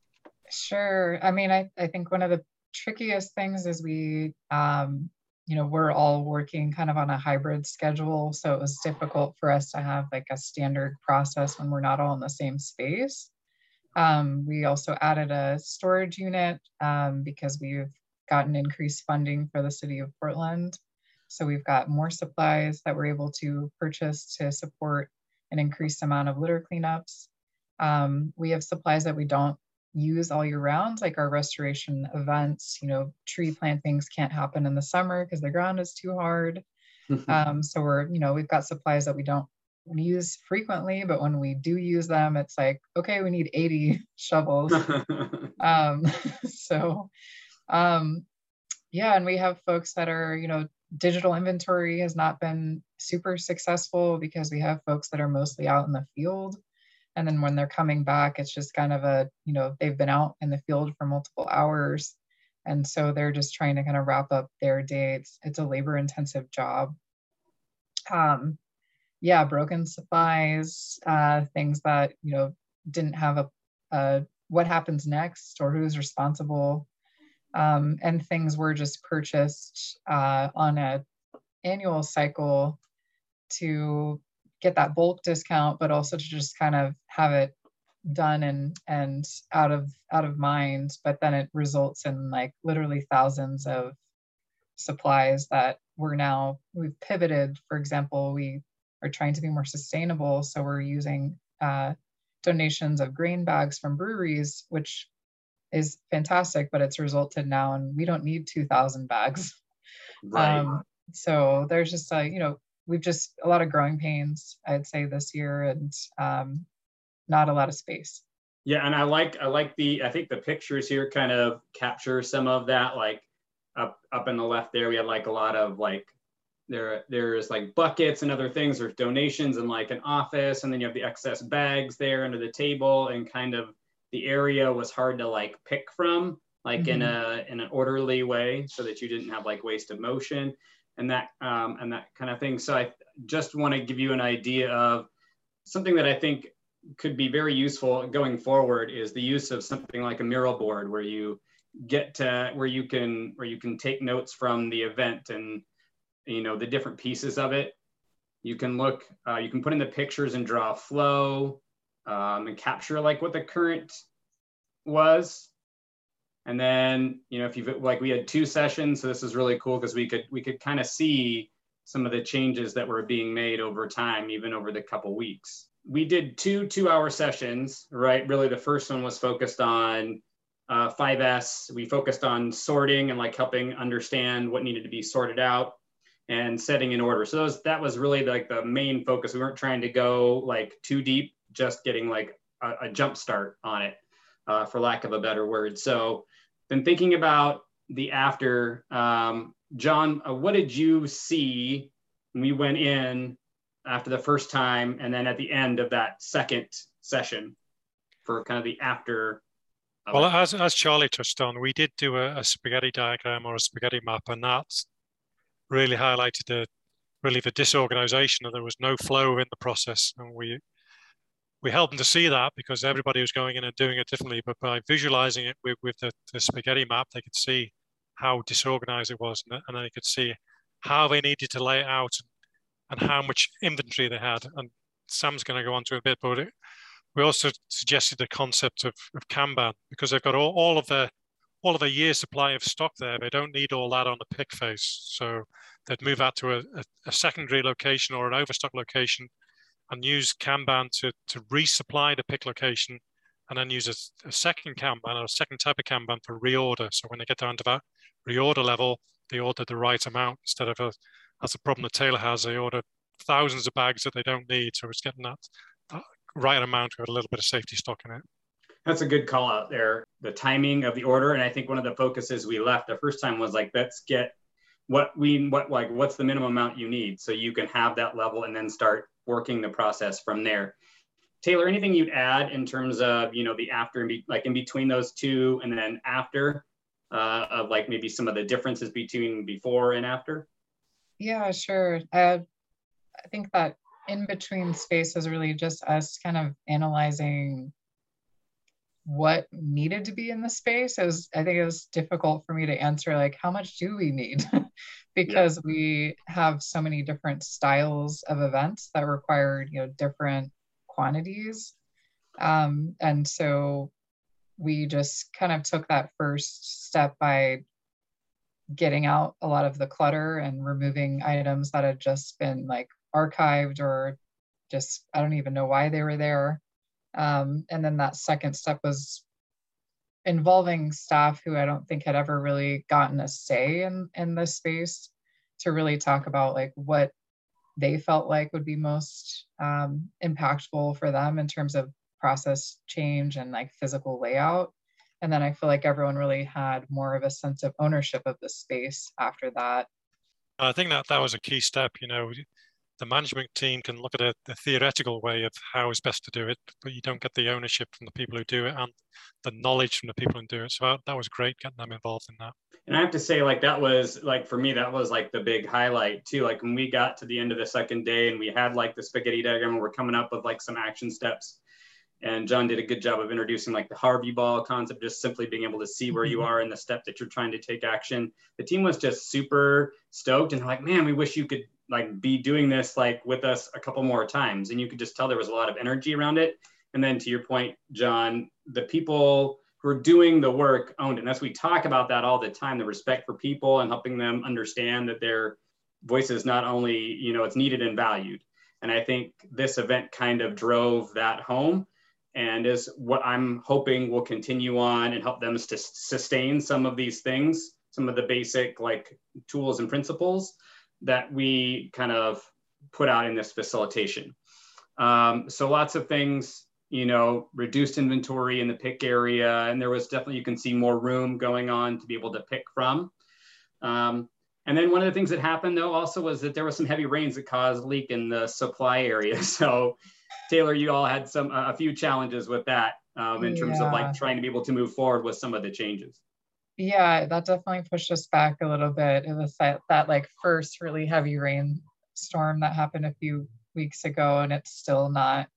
Sure. I mean, I, I think one of the trickiest things is we, um, you know, we're all working kind of on a hybrid schedule. So it was difficult for us to have like a standard process when we're not all in the same space. Um, we also added a storage unit um, because we've gotten increased funding for the city of Portland. So we've got more supplies that we're able to purchase to support an increased amount of litter cleanups. Um, we have supplies that we don't use all year round, like our restoration events. You know, tree plantings can't happen in the summer because the ground is too hard. um, so we're, you know, we've got supplies that we don't use frequently, but when we do use them, it's like, okay, we need 80 shovels. um, so um, yeah, and we have folks that are, you know, digital inventory has not been super successful because we have folks that are mostly out in the field. And then when they're coming back, it's just kind of a, you know, they've been out in the field for multiple hours. And so they're just trying to kind of wrap up their day. It's, it's a labor intensive job. Um, yeah, broken supplies, uh, things that, you know, didn't have a, a what happens next or who's responsible um, and things were just purchased uh, on a annual cycle to get that bulk discount, but also to just kind of have it done and and out of out of mind. But then it results in like literally thousands of supplies that we're now we've pivoted. For example, we are trying to be more sustainable, so we're using uh, donations of grain bags from breweries, which is fantastic, but it's resulted now and we don't need 2000 bags. Right. Um, so there's just a, you know, we've just a lot of growing pains, I'd say this year and um, not a lot of space. Yeah. And I like, I like the, I think the pictures here kind of capture some of that, like up, up in the left there, we had like a lot of like there there's like buckets and other things there's donations and like an office and then you have the excess bags there under the table and kind of the area was hard to like pick from like mm-hmm. in a in an orderly way so that you didn't have like waste of motion and that um, and that kind of thing. So i just want to give you an idea of something that i think could be very useful going forward is the use of something like a mural board where you get to where you can where you can take notes from the event and you know the different pieces of it. You can look uh, you can put in the pictures and draw a flow um, and capture like what the current was. And then you know if you've like we had two sessions so this is really cool because we could we could kind of see some of the changes that were being made over time even over the couple weeks. We did two two hour sessions right? Really the first one was focused on uh, 5s we focused on sorting and like helping understand what needed to be sorted out and setting in order. So those, that was really like the main focus. We weren't trying to go like too deep, just getting like a, a jump start on it, uh, for lack of a better word. So then thinking about the after, um, John, uh, what did you see when we went in after the first time and then at the end of that second session for kind of the after? Well, as, as Charlie touched on, we did do a, a spaghetti diagram or a spaghetti map, and that's really highlighted the really the disorganization and there was no flow in the process. And we we helped them to see that because everybody was going in and doing it differently. But by visualizing it with, with the, the spaghetti map, they could see how disorganized it was, and, they could see how they needed to lay it out and how much inventory they had. And Sam's going to go on to a bit, but it, we also suggested the concept of, of Kanban because they've got all, all of their all of a year's supply of stock there. They don't need all that on the pick phase. So they'd move out to a, a, a secondary location or an overstock location and use Kanban to, to resupply the pick location and then use a, a, second Kanban or a second type of Kanban for reorder. So when they get down to that reorder level, they order the right amount instead of a, that's a problem that Taylor has. They order thousands of bags that they don't need. So it's getting that, that right amount with a little bit of safety stock in it. That's a good call out there. The timing of the order, and I think one of the focuses we left the first time was like, let's get what we what like what's the minimum amount you need, so you can have that level and then start working the process from there. Taylor, anything you'd add in terms of you know the after and be, like in between those two and then after uh, of like maybe some of the differences between before and after? Yeah, sure. Uh, I think that in between space is really just us kind of analyzing what needed to be in the space. It was, I think it was difficult for me to answer like how much do we need because yeah. we have so many different styles of events that required you know different quantities. Um, and so we just kind of took that first step by getting out a lot of the clutter and removing items that had just been like archived or just I don't even know why they were there. Um, and then that second step was involving staff who I don't think had ever really gotten a say in, in this space to really talk about like what they felt like would be most um, impactful for them in terms of process change and like physical layout. And then I feel like everyone really had more of a sense of ownership of the space after that. I think that that was a key step. You know, the management team can look at a, a, theoretical way of how is best to do it, but you don't get the ownership from the people who do it and the knowledge from the people who do it. So that was great getting them involved in that. And I have to say, like that was like for me, that was like the big highlight too. Like when we got to the end of the second day and we had like the spaghetti diagram, and we're coming up with like some action steps. And John did a good job of introducing like the Harvey ball concept, just simply being able to see where you mm-hmm. are in the step that you're trying to take action. The team was just super stoked and like, man, we wish you could like be doing this like with us a couple more times. And you could just tell there was a lot of energy around it. And then to your point john the people who are doing the work owned it. And as we talk about that all the time the respect for people and helping them understand that their voice is not only you know it's needed and valued. And i think this event kind of drove that home and is what i'm hoping will continue on and help them to sustain some of these things some of the basic like tools and principles that we kind of put out in this facilitation. Um, so lots of things, you know, reduced inventory in the pick area, and there was definitely, you can see more room going on to be able to pick from. Um, And then one of the things that happened though also was that there was some heavy rains that caused leak in the supply area. So Taylor, you all had some a few challenges with that um, in terms Yeah. of like trying to be able to move forward with some of the changes. Yeah, that definitely pushed us back a little bit. It was that, that like first really heavy rain storm that happened a few weeks ago, and it's still not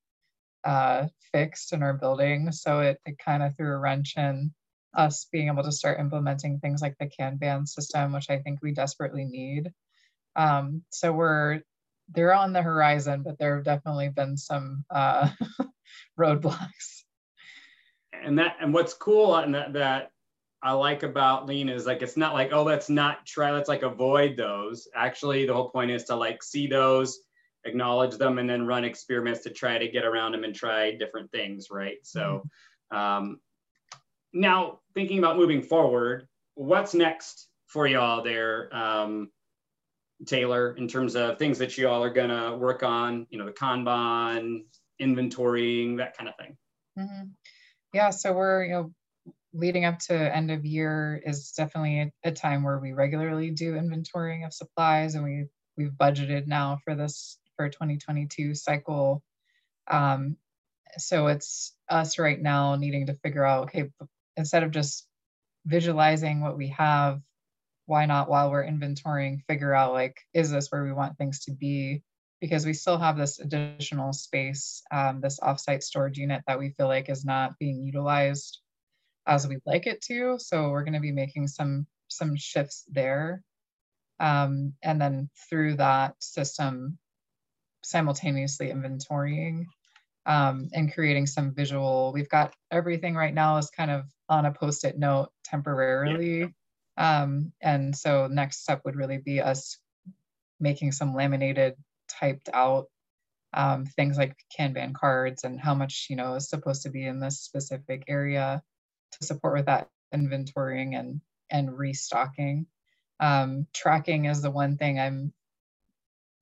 uh, fixed in our building. So it, it kind of threw a wrench in us being able to start implementing things like the Kanban system, which I think we desperately need. Um, so we're they're on the horizon, but there have definitely been some uh, roadblocks. and that and what's cool and that that I like about lean is like it's not like oh let's not try let's like avoid those. Actually, the whole point is to like see those, acknowledge them, and then run experiments to try to get around them and try different things, right? So um, now thinking about moving forward, what's next for y'all there, um, Taylor, in terms of things that y'all are gonna work on? You know, the Kanban, inventorying, that kind of thing. Mhm. Yeah, so we're, you know, leading up to end of year is definitely a, a time where we regularly do inventorying of supplies and we we've budgeted now for this for 2022 cycle. Um, so it's us right now needing to figure out, okay, instead of just visualizing what we have, why not while we're inventorying figure out like, is this where we want things to be? because we still have this additional space, um, this offsite storage unit that we feel like is not being utilized as we'd like it to. So we're going to be making some some shifts there, um, and then through that system, simultaneously inventorying um, and creating some visual. We've got everything right now is kind of on a post-it note temporarily. Um, and so next step would really be us making some laminated typed out um, things like Kanban cards and how much, you know, is supposed to be in this specific area to support with that inventorying and, and restocking. Um, tracking is the one thing I'm,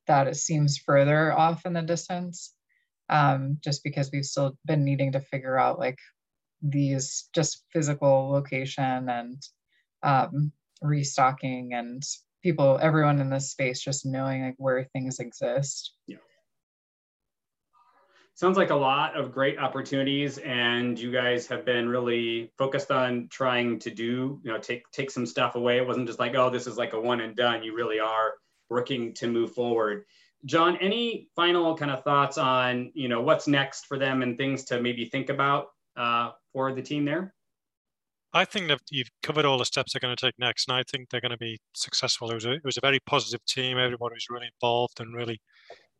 that it seems further off in the distance, um, just because we've still been needing to figure out like these just physical location and um, restocking and people, everyone in this space just knowing like where things exist. Yeah. Sounds like a lot of great opportunities, and you guys have been really focused on trying to do, you know, take take some stuff away. It wasn't just like, oh, this is like a one and done. You really are working to move forward. John, any final kind of thoughts on, you know, what's next for them and things to maybe think about uh, for the team there? I think that you've covered all the steps they're going to take next, and I think they're going to be successful. It was a, it was a very positive team. Everybody was really involved and really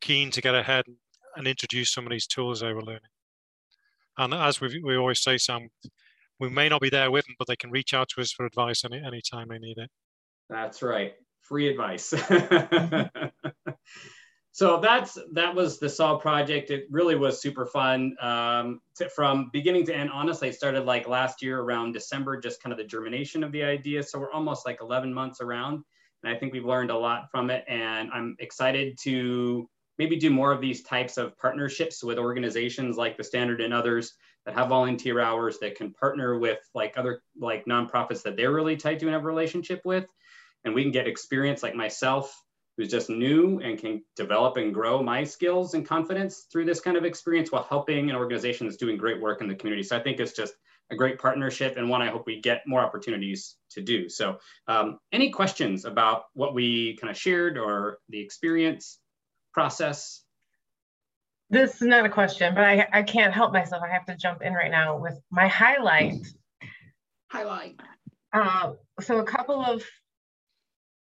keen to get ahead and, and introduce some of these tools they were learning. And as we we always say, Sam, we may not be there with them, but they can reach out to us for advice any anytime they need it. That's right. Free advice. so that's that was the Solve project. It really was super fun um, to, from beginning to end. Honestly, it started like last year around December, just kind of the germination of the idea. So we're almost like 11 months around, and I think we've learned a lot from it. And I'm excited to maybe do more of these types of partnerships with organizations like the Standard and others that have volunteer hours that can partner with like other like nonprofits that they're really tied to and have a relationship with and we can get experience like myself who's just new and can develop and grow my skills and confidence through this kind of experience while helping an organization that's doing great work in the community so i think it's just a great partnership and one i hope we get more opportunities to do so um, any questions about what we kind of shared or the experience process This is not a question, but I, I can't help myself. I have to jump in right now with my highlight. highlight Uh, so a couple of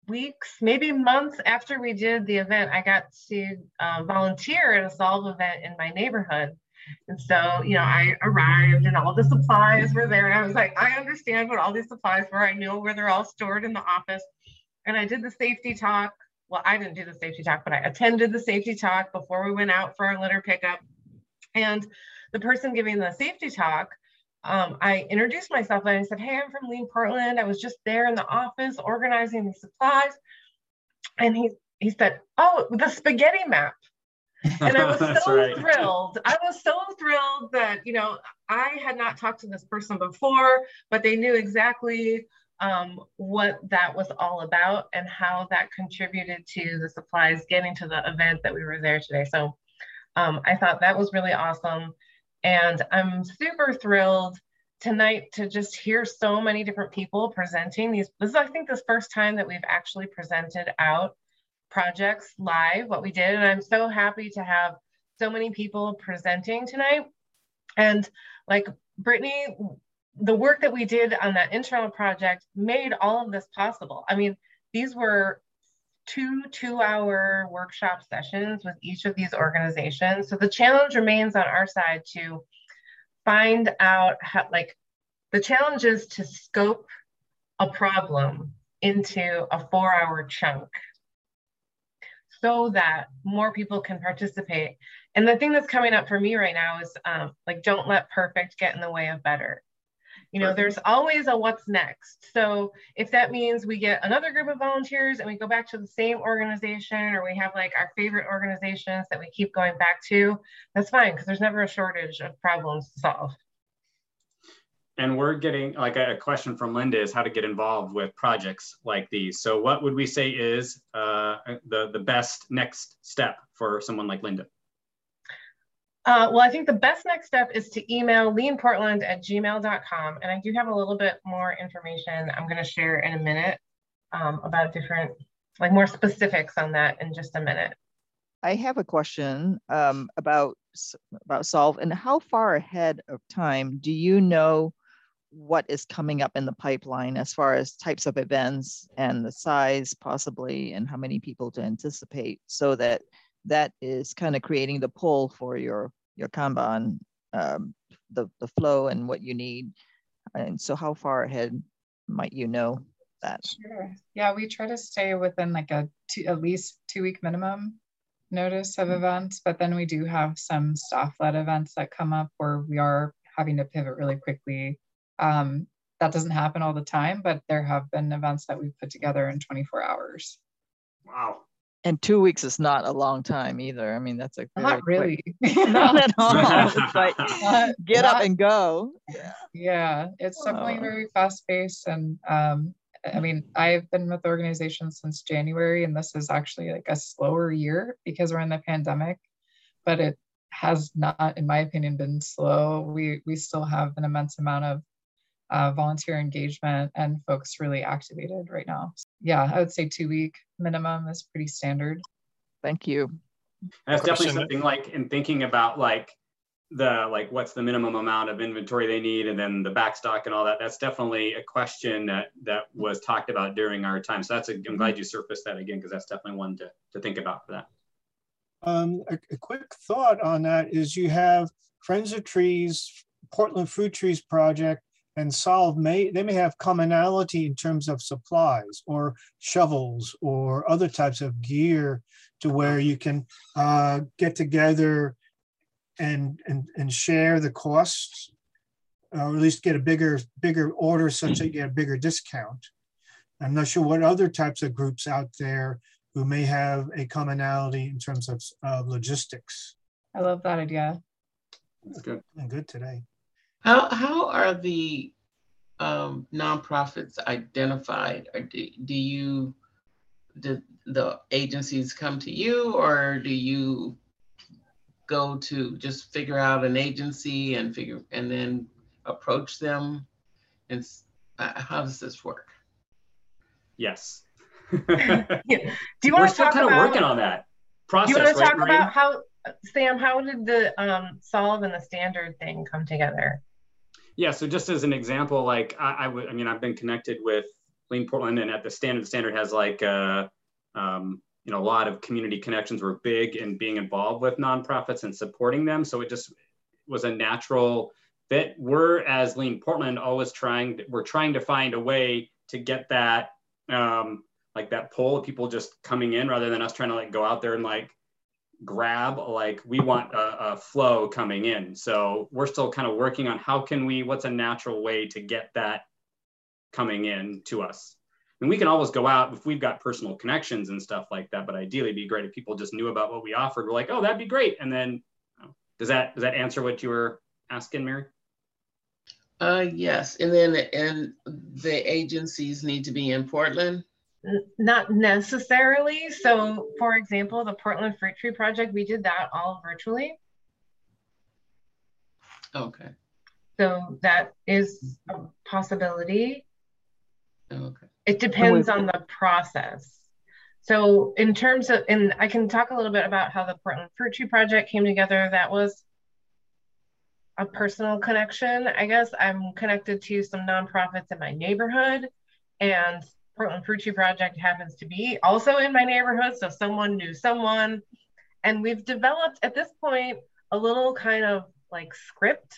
weeks, maybe months after we did the event, I got to uh, volunteer at a Solve event in my neighborhood. And so, you know, I arrived and all the supplies were there. And I was like, I understand what all these supplies were. I know where they're all stored in the office. And I did the safety talk. Well, I didn't do the safety talk, but I attended the safety talk before we went out for our litter pickup. And the person giving the safety talk, um, I introduced myself and I said, Hey, I'm from Lean Portland. I was just there in the office organizing the supplies. And he, he said, Oh, the spaghetti map. And I was so right. thrilled. I was so thrilled that, you know, I had not talked to this person before, but they knew exactly um, what that was all about and how that contributed to the supplies getting to the event that we were there today. So um, I thought that was really awesome. And I'm super thrilled tonight to just hear so many different people presenting these. This is, I think, the first time that we've actually presented out projects live, what we did. And I'm so happy to have so many people presenting tonight. And like Brittany, the work that we did on that internal project made all of this possible. I mean, these were two two hour workshop sessions with each of these organizations. So the challenge remains on our side to find out how, like, the challenge is to scope a problem into a four hour chunk so that more people can participate. And the thing that's coming up for me right now is um, like, don't let perfect get in the way of better. You know, there's always a what's next. So if that means we get another group of volunteers and we go back to the same organization or we have like our favorite organizations that we keep going back to, that's fine because there's never a shortage of problems to solve. And we're getting like a question from Linda is how to get involved with projects like these. So what would we say is uh, the, the best next step for someone like Linda? Uh, well, I think the best next step is to email leanportland at gmail.com. And I do have a little bit more information I'm going to share in a minute um, about different, like more specifics on that in just a minute. I have a question um, about about Solve and how far ahead of time do you know what is coming up in the pipeline as far as types of events and the size possibly and how many people to anticipate so that that is kind of creating the pull for your your Kanban, um, the, the flow and what you need. And so how far ahead might you know that? Sure. Yeah, we try to stay within like a two, at least two week minimum notice of mm-hmm. events, but then we do have some staff led events that come up where we are having to pivot really quickly. Um, that doesn't happen all the time, but there have been events that we've put together in 24 hours. Wow and two weeks is not a long time either. I mean, that's a not really, not at all. It's like get not, up and go. Yeah, yeah, it's definitely very fast paced, and um, I mean, I've been with the organization since January, and this is actually like a slower year because we're in the pandemic, but it has not, in my opinion, been slow. We we still have an immense amount of uh, volunteer engagement and folks really activated right now. Yeah, I would say two week minimum is pretty standard. Thank you. That's definitely something like in thinking about like the like what's the minimum amount of inventory they need and then the backstock and all that that's definitely a question that that was talked about during our time so that's a, i'm glad you surfaced that again because that's definitely one to, to think about for that um, a, a quick thought on that is you have friends of trees portland fruit trees project and solve may they may have commonality in terms of supplies or shovels or other types of gear to where you can uh, get together and, and and share the costs or at least get a bigger bigger order such that you get a bigger discount. I'm not sure what other types of groups out there who may have a commonality in terms of, of logistics. I love that idea. That's good. And good today how how are the um, nonprofits identified? Or do, do you do the agencies come to you, or do you go to just figure out an agency and figure and then approach them? And uh, how does this work? Yes. yeah. Do you want We're to still talk kind of working on that process. Do you want to right, talk Maria? about how Sam? How did the um, solve and the standard thing come together? Yeah, so just as an example, like I, I would, I mean, I've been connected with Lean Portland, and at the standard, standard has like, uh, um, you know, a lot of community connections. We're big in being involved with nonprofits and supporting them. So it just was a natural fit. We're as Lean Portland always trying, we're trying to find a way to get that, um, like that pull of people just coming in rather than us trying to like go out there and like grab like we want a, a, flow coming in. So we're still kind of working on how can we what's a natural way to get that coming in to us? And we can always go out if we've got personal connections and stuff like that but ideally it'd be great if people just knew about what we offered. We're like oh that'd be great. And then does that does that answer what you were asking mary? Uh, yes, and then, and the agencies need to be in Portland? Not necessarily. So for example, the Portland Fruit Tree Project, we did that all virtually. Okay. So that is a possibility. Okay. It depends on the process. So in terms of, and I can talk a little bit about how the Portland Fruit Tree Project came together. That was a personal connection. I guess I'm connected to some nonprofits in my neighborhood and Portland Fruit Tree Project happens to be also in my neighborhood. So someone knew someone. And we've developed at this point a little kind of like script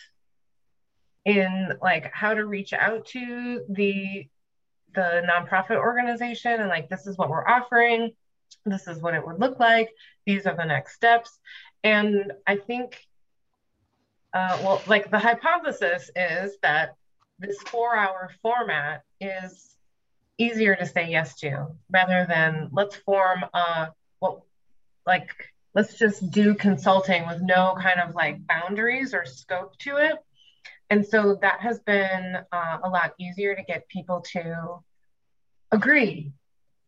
in like how to reach out to the the nonprofit organization and like this is what we're offering this is what it would look like these are the next steps and i think uh, well like the hypothesis is that this four hour format is easier to say yes to rather than let's form uh what like let's just do consulting with no kind of like boundaries or scope to it and so that has been uh, a lot easier to get people to agree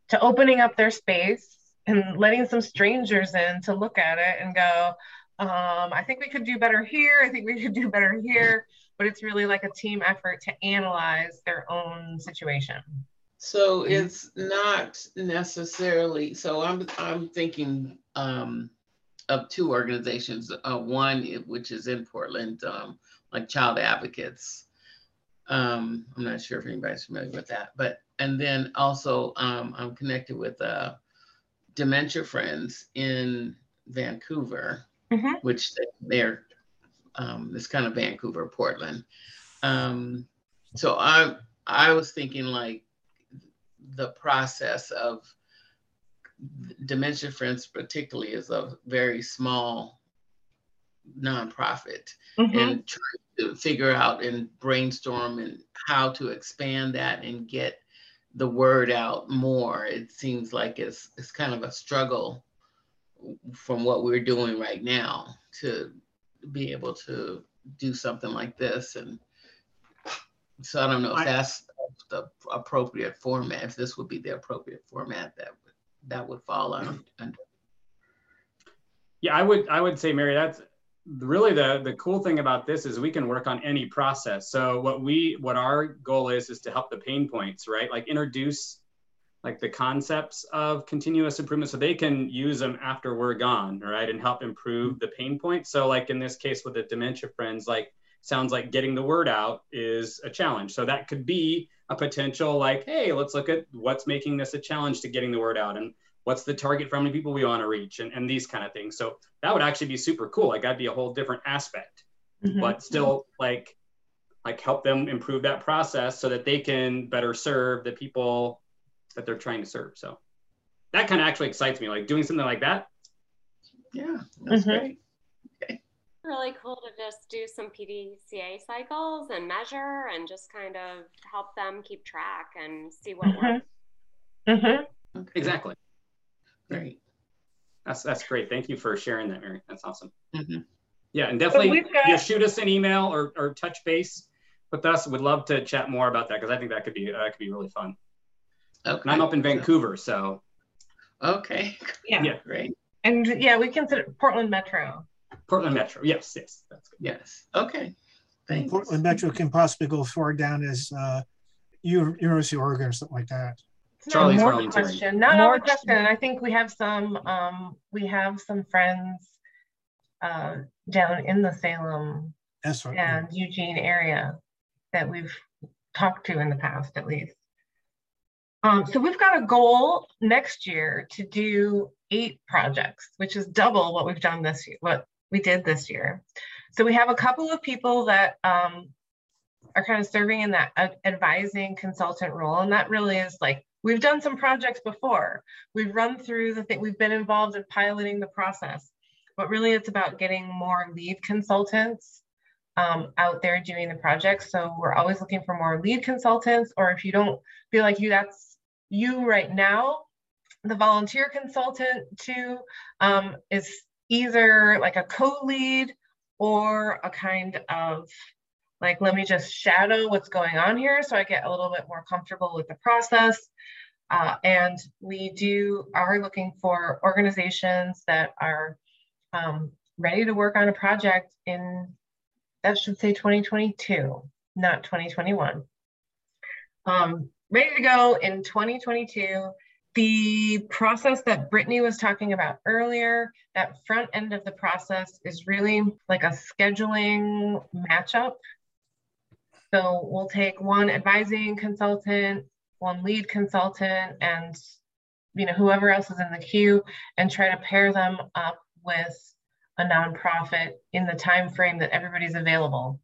to opening up their space and letting some strangers in to look at it and go, um, I think we could do better here. I think we could do better here. But it's really like a team effort to analyze their own situation. So it's not necessarily. So I'm I'm thinking um, of two organizations. Uh, one which is in Portland, um, like Child Advocates. Um, I'm not sure if anybody's familiar with that, but and then also um, I'm connected with uh, Dementia Friends in Vancouver, Mhm. which they're um, it's kind of Vancouver, Portland. Um, so I I was thinking like the process of Dementia Friends, particularly, is a very small nonprofit Mhm. and trying to figure out and brainstorm and how to expand that and get the word out more. It seems like it's it's kind of a struggle from what we're doing right now to be able to do something like this. And so I don't know if that's the appropriate format, if this would be the appropriate format that would that would fall under. Yeah, I would I would say, Mary, that's really the the cool thing about this is we can work on any process. So what we what our goal is is to help the pain points, right? Like introduce like the concepts of continuous improvement so they can use them after we're gone, right? And help improve the pain point So like in this case with the dementia friends, like sounds like getting the word out is a challenge. So that could be a potential like, hey, let's look at what's making this a challenge to getting the word out and what's the target for how many people we want to reach and, and these kind of things. So that would actually be super cool. Like that'd be a whole different aspect, Mhm. but still like like help them improve that process so that they can better serve the people that they're trying to serve. So that kind of actually excites me. Like doing something like that. Yeah, that's Mhm. great. Really cool to just do some PDCA cycles and measure and just kind of help them keep track and see what Mhm. works. Mhm. Okay, Exactly. Great. That's that's great. Thank you for sharing that, Mary. That's awesome. Mhm. Yeah, and definitely we've got- yeah, shoot us an email or, or touch base with us. Would love to chat more about that because I think that could be that could be really fun. Okay. And I'm up in Vancouver, so Okay. Yeah. Yeah. Great. And yeah, we consider Portland Metro. Portland Metro. Yes, yes, that's good. Yes. Okay. Thanks. Portland Metro can possibly go far down as uh, University of Oregon or something like that. It's not Charlie's more volunteering. question. Not More more question. I think we have some um we have some friends uh down in the Salem That's right. and Eugene area that we've talked to in the past at least. Um, so we've got a goal next year to do eight projects, which is double what we've done this year, what we did this year. So we have a couple of people that um, are kind of serving in that advising consultant role. And that really is like, we've done some projects before. We've run through the thing, we've been involved in piloting the process, but really it's about getting more lead consultants um, out there doing the projects. So we're always looking for more lead consultants, or if you don't feel like you that's you right now, the volunteer consultant too um, is either like a co-lead or a kind of like, let me just shadow what's going on here so I get a little bit more comfortable with the process. Uh, and we do are looking for organizations that are um, ready to work on a project in, that should say 2022, not 2021. Um, ready to go in 2022 the process that Brittany was talking about earlier, that front end of the process is really like a scheduling matchup. So we'll take one advising consultant, one lead consultant, and you know whoever else is in the queue, and try to pair them up with a nonprofit in the time frame that everybody's available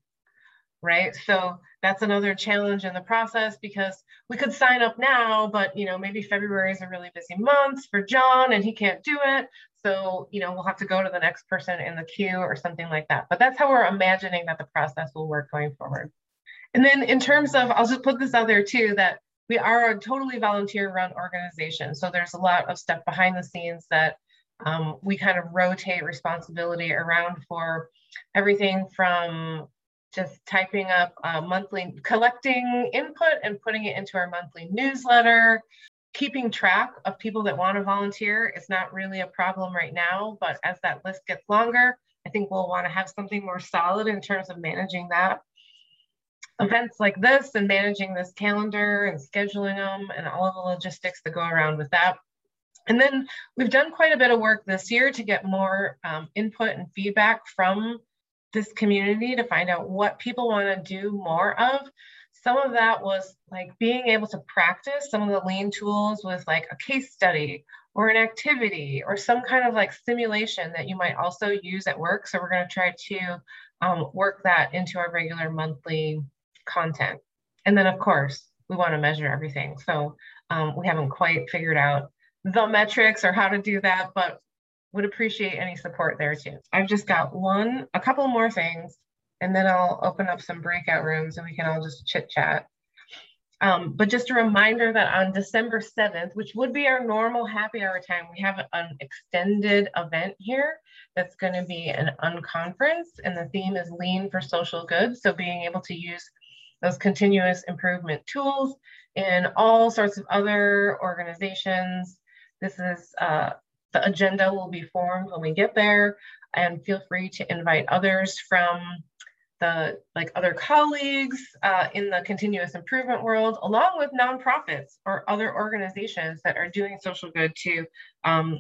right? So that's another challenge in the process because we could sign up now, but you know, maybe February is a really busy month for John and he can't do it. So, you know, we'll have to go to the next person in the queue or something like that. But that's how we're imagining that the process will work going forward. And then in terms of, I'll just put this out there too, that we are a totally volunteer run organization. So there's a lot of stuff behind the scenes that um, we kind of rotate responsibility around for everything from just typing up monthly, collecting input and putting it into our monthly newsletter. Keeping track of people that want to volunteer is not really a problem right now, but as that list gets longer, I think we'll want to have something more solid in terms of managing that. Events like this and managing this calendar and scheduling them and all of the logistics that go around with that. And then we've done quite a bit of work this year to get more um, input and feedback from this community to find out what people want to do more of. Some of that was like being able to practice some of the lean tools with like a case study or an activity or some kind of like simulation that you might also use at work. So we're going to try to um, work that into our regular monthly content. And then of course, we want to measure everything. So um, we haven't quite figured out the metrics or how to do that, but would appreciate any support there too. I've just got one, a couple more things, and then I'll open up some breakout rooms and we can all just chit chat. Um, but just a reminder that on December 7th, which would be our normal happy hour time, we have an extended event here that's going to be an unconference, and the theme is lean for social good. So being able to use those continuous improvement tools in all sorts of other organizations. This is uh, the agenda will be formed when we get there and feel free to invite others from the like other colleagues uh, in the continuous improvement world, along with nonprofits or other organizations that are doing social good to um,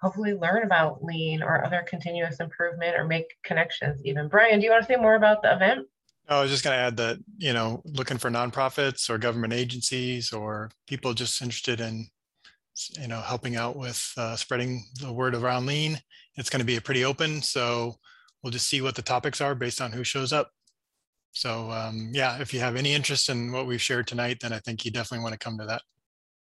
hopefully learn about lean or other continuous improvement or make connections even. Brian, do you want to say more about the event? I was just going to add that, you know, looking for nonprofits or government agencies or people just interested in you know, helping out with uh, spreading the word around lean. It's going to be a pretty open, so we'll just see what the topics are based on who shows up. So um, yeah, if you have any interest in what we've shared tonight, then I think you definitely want to come to that.